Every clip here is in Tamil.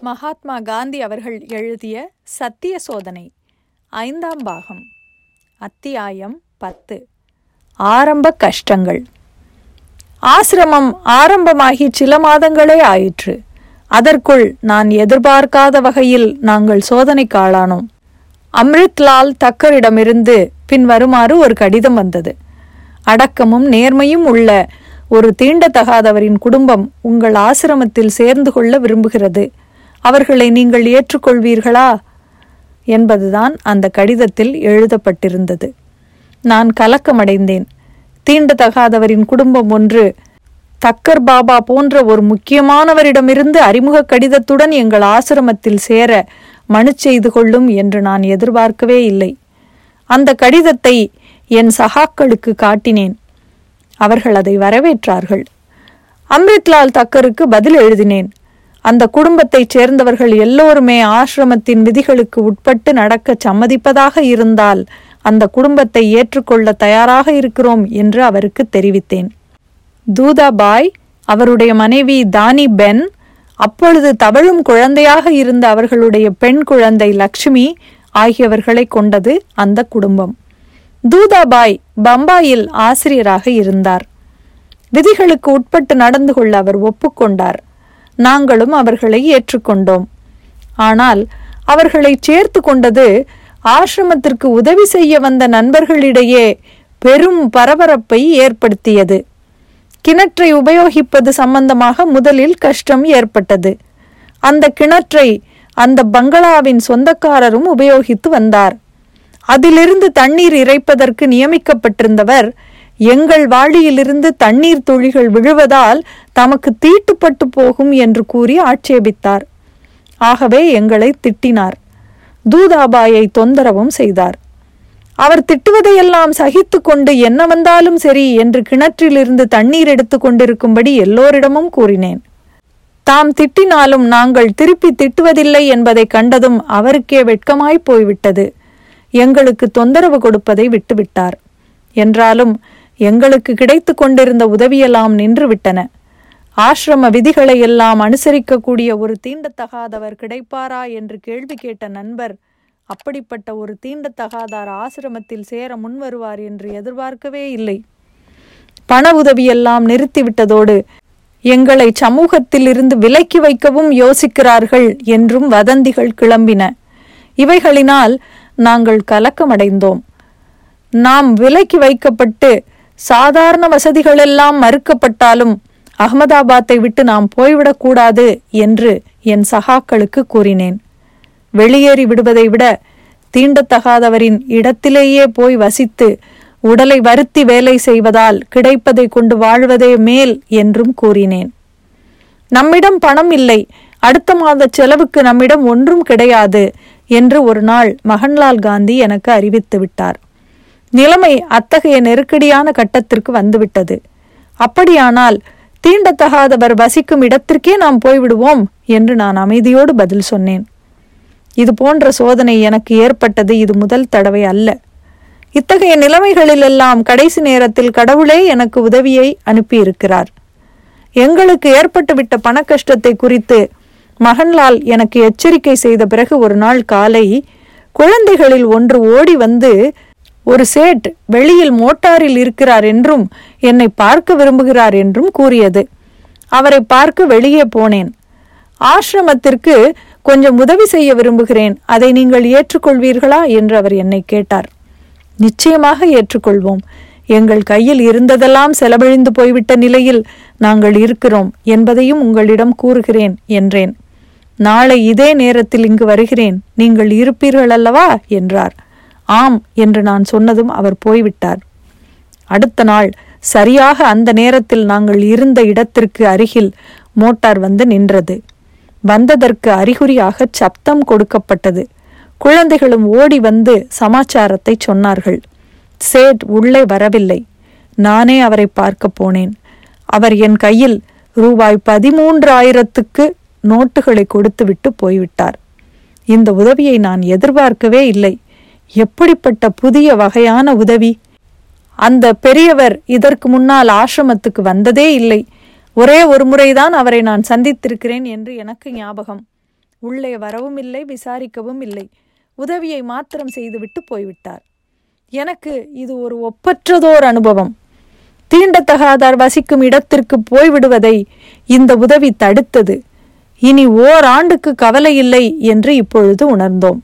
மகாத்மா காந்தி அவர்கள் எழுதிய சத்திய சோதனை ஐந்தாம் பாகம் அத்தியாயம் பத்து. ஆரம்ப கஷ்டங்கள். ஆசிரமம் ஆரம்பமாகி சில மாதங்களே ஆயிற்று. அதற்குள் நான் எதிர்பார்க்காத வகையில் நாங்கள் சோதனைக்கு ஆளானோம் அம்ரித்லால் தக்கரிடமிருந்து பின்வருமாறு ஒரு கடிதம் வந்தது. அடக்கமும் நேர்மையும் உள்ள ஒரு தீண்டத்தகாதவரின் குடும்பம் உங்கள் ஆசிரமத்தில் சேர்ந்து கொள்ள விரும்புகிறது. அவர்களை நீங்கள் ஏற்றுக்கொள்வீர்களா? என்பதுதான் அந்த கடிதத்தில் எழுதப்பட்டிருந்தது. நான் கலக்கமடைந்தேன். தீண்டத்தகாதவரின் குடும்பம் ஒன்று தக்கர் பாபா போன்ற ஒரு முக்கியமானவரிடமிருந்து அறிமுக கடிதத்துடன் எங்கள் ஆசிரமத்தில் சேர மனு செய்து கொள்ளும் என்று நான் எதிர்பார்க்கவே இல்லை. அந்த கடிதத்தை என் சகாக்களுக்கு காட்டினேன். அவர்கள் அதை வரவேற்றார்கள். அம்ரித்லால் தக்கருக்கு பதில் எழுதினேன். அந்த குடும்பத்தைச் சேர்ந்தவர்கள் எல்லோருமே ஆசிரமத்தின் விதிகளுக்கு உட்பட்டு நடக்க சம்மதிப்பதாக இருந்தால் அந்த குடும்பத்தை ஏற்றுக்கொள்ள தயாராக இருக்கிறோம் என்று அவருக்கு தெரிவித்தேன். தூதாபாய் அவருடைய மனைவி தானி பென் அப்பொழுது தவழும் குழந்தையாக இருந்த அவர்களுடைய பெண் குழந்தை லக்ஷ்மி ஆகியவர்களை கொண்டது அந்த குடும்பம். தூதாபாய் பம்பாயில் ஆசிரியராக இருந்தார். விதிகளுக்கு உட்பட்டு நடந்து கொள்ள அவர் ஒப்புக்கொண்டார். நாங்களும் அவர்களை ஏற்றுக்கொண்டோம். ஆனால் அவர்களை சேர்த்து கொண்டது ஆசிரமத்திற்கு உதவி செய்ய வந்த நண்பர்களிடையே பெரும் பரபரப்பை ஏற்படுத்தியது. கிணற்றை உபயோகிப்பது சம்பந்தமாக முதலில் கஷ்டம் ஏற்பட்டது. அந்த கிணற்றை அந்த பங்களாவின் சொந்தக்காரரும் உபயோகித்து வந்தார். அதிலிருந்து தண்ணீர் இறைப்பதற்கு நியமிக்கப்பட்டிருந்தவர் எங்கள் வாளியிலிருந்து தண்ணீர் துளிகள் விழுவதால் தமக்கு தீட்டுப்பட்டு போகும் என்று கூறி ஆட்சேபித்தார். ஆகவே எங்களை திட்டினார். தூதாபாயை தொந்தரவும் செய்தார். அவர் திட்டுவதையெல்லாம் சகித்து கொண்டு என்ன வந்தாலும் சரி என்று கிணற்றிலிருந்து தண்ணீர் எடுத்து கொண்டிருக்கும்படி எல்லோரிடமும் கூறினேன். தாம் திட்டினாலும் நாங்கள் திருப்பி திட்டுவதில்லை என்பதை கண்டதும் அவருக்கே வெட்கமாய் போய்விட்டது. எங்களுக்கு தொந்தரவு கொடுப்பதை விட்டுவிட்டார். என்றாலும் எங்களுக்கு கிடைத்து கொண்டிருந்த உதவியெல்லாம் நின்றுவிட்டன. ஆசிரம விதிகளை எல்லாம் அனுசரிக்கக்கூடிய ஒரு தீண்டத்தகாதவர் கிடைப்பாரா என்று கேள்வி கேட்ட நண்பர் அப்படிப்பட்ட ஒரு தீண்டத்தகாதார் ஆசிரமத்தில் சேர முன்வருவார் என்று எதிர்பார்க்கவே இல்லை. பண உதவியெல்லாம் நிறுத்திவிட்டதோடு எங்களை சமூகத்தில் இருந்து விலக்கி வைக்கவும் யோசிக்கிறார்கள் என்றும் வதந்திகள் கிளம்பின. இவைகளினால் நாங்கள் கலக்கமடைந்தோம். நாம் விலக்கி வைக்கப்பட்டு சாதாரண வசதிகளெல்லாம் மறுக்கப்பட்டாலும் அகமதாபாத்தை விட்டு நாம் போய்விடக்கூடாது என்று என் சகாக்களுக்கு கூறினேன். வெளியேறி விடுவதை விட தீண்டத்தகாதவரின் இடத்திலேயே போய் வசித்து உடலை வருத்தி வேலை செய்வதால் கிடைப்பதை கொண்டு வாழ்வதே மேல் என்றும் கூறினேன். நம்மிடம் பணம் இல்லை அடுத்த மாத செலவுக்கு நம்மிடம் ஒன்றும் கிடையாது என்று ஒரு நாள் மகன்லால் காந்தி எனக்கு அறிவித்து விட்டார். நிலைமை அத்தகைய நெருக்கடியான கட்டத்திற்கு வந்துவிட்டது. அப்படியானால் தீண்டத்தகாதவர் வசிக்கும் இடத்திற்கே நாம் போய்விடுவோம் என்று நான் அமைதியோடு பதில் சொன்னேன். இது போன்ற சோதனை எனக்கு ஏற்பட்டது இது முதல் தடவை அல்ல. இத்தகைய நிலைமைகளிலெல்லாம் கடைசி நேரத்தில் கடவுளே எனக்கு உதவியை அனுப்பியிருக்கிறார். எங்களுக்கு ஏற்பட்டுவிட்ட பண கஷ்டத்தை குறித்து மகன்லால் எனக்கு எச்சரிக்கை செய்த பிறகு ஒரு நாள் காலை குழந்தைகளில் ஒன்று ஓடி வந்து ஒரு சேட் வெளியில் மோட்டாரில் இருக்கிறார் என்றும் என்னை பார்க்க விரும்புகிறார் என்றும் கூறியது. அவரை பார்க்க வெளியே போனேன். ஆசிரமத்திற்கு கொஞ்சம் உதவி செய்ய விரும்புகிறேன். அதை நீங்கள் ஏற்றுக்கொள்வீர்களா? என்று அவர் என்னை கேட்டார். நிச்சயமாக ஏற்றுக்கொள்வோம். எங்கள் கையில் இருந்ததெல்லாம் செலவழிந்து போய்விட்ட நிலையில் நாங்கள் இருக்கிறோம் என்பதையும் உங்களிடம் கூறுகிறேன் என்றேன். நாளை இதே நேரத்தில் இங்கு வருகிறேன். நீங்கள் இருப்பீர்கள் அல்லவா என்றார். ஆம் என்று நான் சொன்னதும் அவர் போய்விட்டார். அடுத்த நாள் சரியாக அந்த நேரத்தில் நாங்கள் இருந்த இடத்திற்கு அருகில் மோட்டார் வந்து நின்றது. வந்ததற்கு அறிகுறியாக சப்தம் கொடுக்கப்பட்டது. குழந்தைகளும் ஓடி வந்து சமாச்சாரத்தை சொன்னார்கள். சேட் உள்ளே வரவில்லை. நானே அவரை பார்க்க போனேன். அவர் என் கையில் ரூபாய் பதிமூன்றாயிரத்துக்கு நோட்டுகளை கொடுத்துவிட்டு போய்விட்டார். இந்த உதவியை நான் எதிர்பார்க்கவே இல்லை. எப்படிப்பட்ட புதிய வகையான உதவி? அந்த பெரியவர் இதற்கு முன்னால் ஆசிரமத்துக்கு வந்ததே இல்லை. ஒரே ஒரு முறைதான் அவரை நான் சந்தித்திருக்கிறேன் என்று எனக்கு ஞாபகம். உள்ளே வரவும் இல்லை விசாரிக்கவும் இல்லை. உதவியை மாத்திரம் செய்துவிட்டு போய்விட்டார். எனக்கு இது ஒரு ஒப்பற்றதோர் அனுபவம். தீண்டத்தகாதார் வசிக்கும் இடத்திற்கு போய்விடுவதை இந்த உதவி தடுத்தது. இனி ஓராண்டுக்கு கவலை இல்லை என்று இப்பொழுது உணர்ந்தோம்.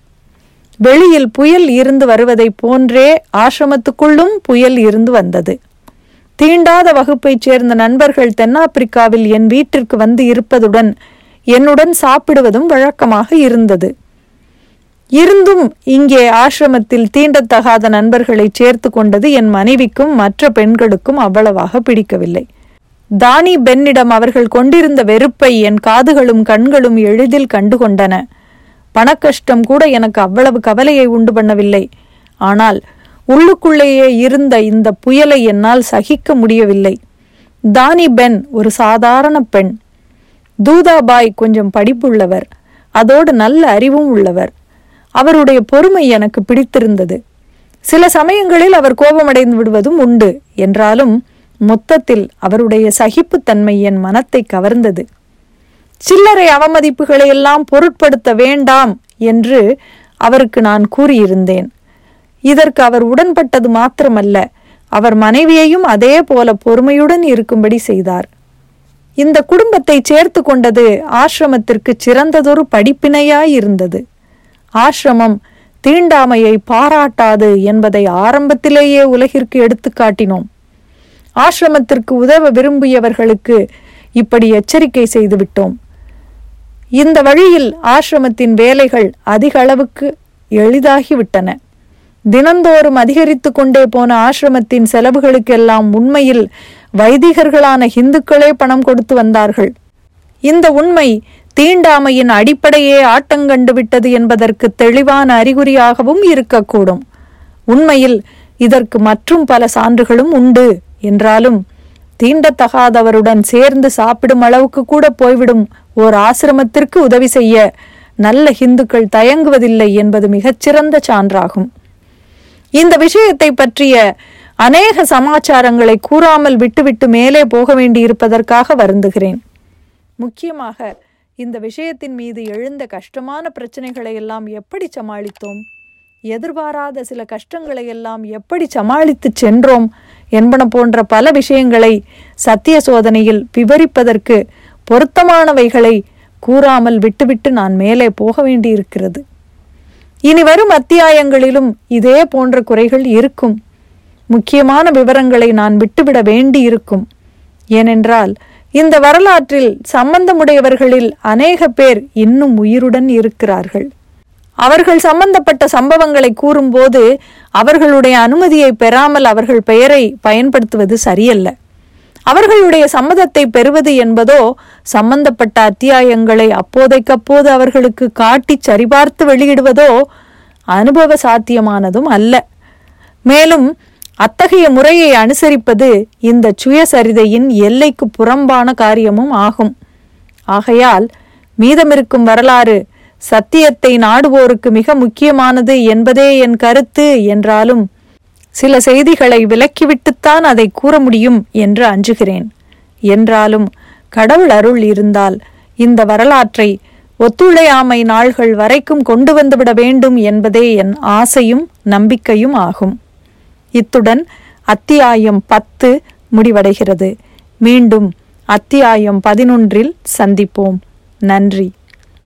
வெளியில் புயல் இருந்து வருவதைப் போன்றே ஆசிரமத்துக்குள்ளும் புயல் இருந்து வந்தது. தீண்டாத வகுப்பைச் சேர்ந்த நண்பர்கள் தென்னாப்பிரிக்காவில் என் வீட்டிற்கு வந்து இருப்பதுடன் என்னுடன் சாப்பிடுவதும் வழக்கமாக இருந்தது. இருந்தும் இங்கே ஆசிரமத்தில் தீண்டத்தகாத நண்பர்களை சேர்த்து கொண்டது என் மனைவிக்கும் மற்ற பெண்களுக்கும் அவ்வளவாக பிடிக்கவில்லை. தானி பென்னிடம் அவர்கள் கொண்டிருந்த வெறுப்பை என் காதுகளும் கண்களும் எளிதில் கண்டுகொண்டன. பணக்கஷ்டம் கூட எனக்கு அவ்வளவு கவலையை உண்டு பண்ணவில்லை. ஆனால் உள்ளுக்குள்ளேயே இருந்த இந்த புயலை என்னால் சகிக்க முடியவில்லை. தானி பென் ஒரு சாதாரண பெண். தூதாபாய் கொஞ்சம் படிப்புள்ளவர். அதோடு நல்ல அறிவும் உள்ளவர். அவருடைய பொறுமை எனக்கு பிடித்திருந்தது. சில சமயங்களில் அவர் கோபமடைந்து விடுவதும் உண்டு. என்றாலும் மொத்தத்தில் அவருடைய சகிப்புத்தன்மை என் மனத்தை கவர்ந்தது. சில்லறை அவமதிப்புகளை எல்லாம் பொருட்படுத்த வேண்டாம் என்று அவருக்கு நான் கூறியிருந்தேன். இதற்கு அவர் உடன்பட்டது மாத்திரமல்ல அவர் மனைவியையும் அதே போல பொறுமையுடன் இருக்கும்படி செய்தார். இந்த குடும்பத்தை சேர்த்து கொண்டது ஆசிரமத்திற்கு சிறந்ததொரு படிப்பினையாயிருந்தது ஆசிரமம் தீண்டாமையை பாராட்டாது என்பதை ஆரம்பத்திலேயே உலகிற்கு எடுத்து காட்டினோம். ஆசிரமத்திற்கு உதவ விரும்பியவர்களுக்கு இப்படி எச்சரிக்கை செய்துவிட்டோம் இந்த வழியில் ஆசிரமத்தின் வேலைகள் அதிக அளவுக்கு எளிதாகிவிட்டன. தினந்தோறும் அதிகரித்து கொண்டே போன ஆசிரமத்தின் செலவுகளுக்கெல்லாம் உண்மையில் வைதிகர்களான இந்துக்களே பணம் கொடுத்து வந்தார்கள். இந்த உண்மை தீண்டாமையின் அடிப்படையே ஆட்டங்கண்டு விட்டது என்பதற்கு தெளிவான அறிகுறியாகவும் இருக்கக்கூடும். உண்மையில் இதற்கு மற்றும் பல சான்றுகளும் உண்டு என்றாலும் தீண்டத்தகாதவருடன் சேர்ந்து சாப்பிடும் அளவுக்கு கூட போய்விடும் ஓர் ஆசிரமத்திற்கு உதவி செய்ய நல்ல ஹிந்துக்கள் தயங்குவதில்லை என்பது மிகச்சிறந்த சான்றாகும். இந்த விஷயத்தை பற்றிய அநேக சமாச்சாரங்களை கூறாமல் விட்டுவிட்டு மேலே போக வேண்டியிருப்பதற்காக வருந்துகிறேன். முக்கியமாக இந்த விஷயத்தின் மீது எழுந்த கஷ்டமான பிரச்சனைகளை எல்லாம் எப்படி சமாளித்தோம்? எதிர்பாராத சில கஷ்டங்களை எல்லாம் எப்படி சமாளித்து சென்றோம் என்பன போன்ற பல விஷயங்களை சத்திய சோதனையில் விவரிப்பதற்கு பொருத்தமானவைகளை கூறாமல் விட்டுவிட்டு நான் மேலே போக வேண்டியிருக்கிறது. இனி வரும் அத்தியாயங்களிலும் இதே போன்ற குறைகள் இருக்கும். முக்கியமான விவரங்களை நான் விட்டுவிட வேண்டியிருக்கும். ஏனென்றால் இந்த வரலாற்றில் சம்பந்தமுடையவர்களில் அநேக பேர் இன்னும் உயிருடன் இருக்கிறார்கள். அவர்கள் சம்பந்தப்பட்ட சம்பவங்களை கூறும்போது அவர்களுடைய அனுமதியை பெறாமல் அவர்கள் பெயரை பயன்படுத்துவது சரியல்ல. அவர்களுடைய சம்மதத்தை பெறுவது என்பதோ சம்பந்தப்பட்ட அத்தியாயங்களை அப்போதைக்கப்போது அவர்களுக்கு காட்டி சரிபார்த்து வெளியிடுவதோ அனுபவ சாத்தியமானதும் அல்ல. மேலும் அத்தகைய முறையை அனுசரிப்பது இந்த சுயசரிதையின் எல்லைக்கு புறம்பான காரியமும் ஆகும். ஆகையால் மீதமிருக்கும் வரலாறு சத்தியத்தை நாடுவோருக்கு மிக முக்கியமானது என்பதே என் கருத்து என்றாலும் சில செய்திகளை விலக்கிவிட்டுத்தான் அதை கூற முடியும் என்று அஞ்சுகிறேன். என்றாலும் கடவுள் அருள் இருந்தால் இந்த வரலாற்றை ஒத்துழையாமை நாள்கள் வரைக்கும் கொண்டு வந்துவிட வேண்டும் என்பதே என் ஆசையும் நம்பிக்கையும் ஆகும். இத்துடன் அத்தியாயம் பத்து முடிவடைகிறது. மீண்டும் அத்தியாயம் பதினொன்றில் சந்திப்போம். நன்றி.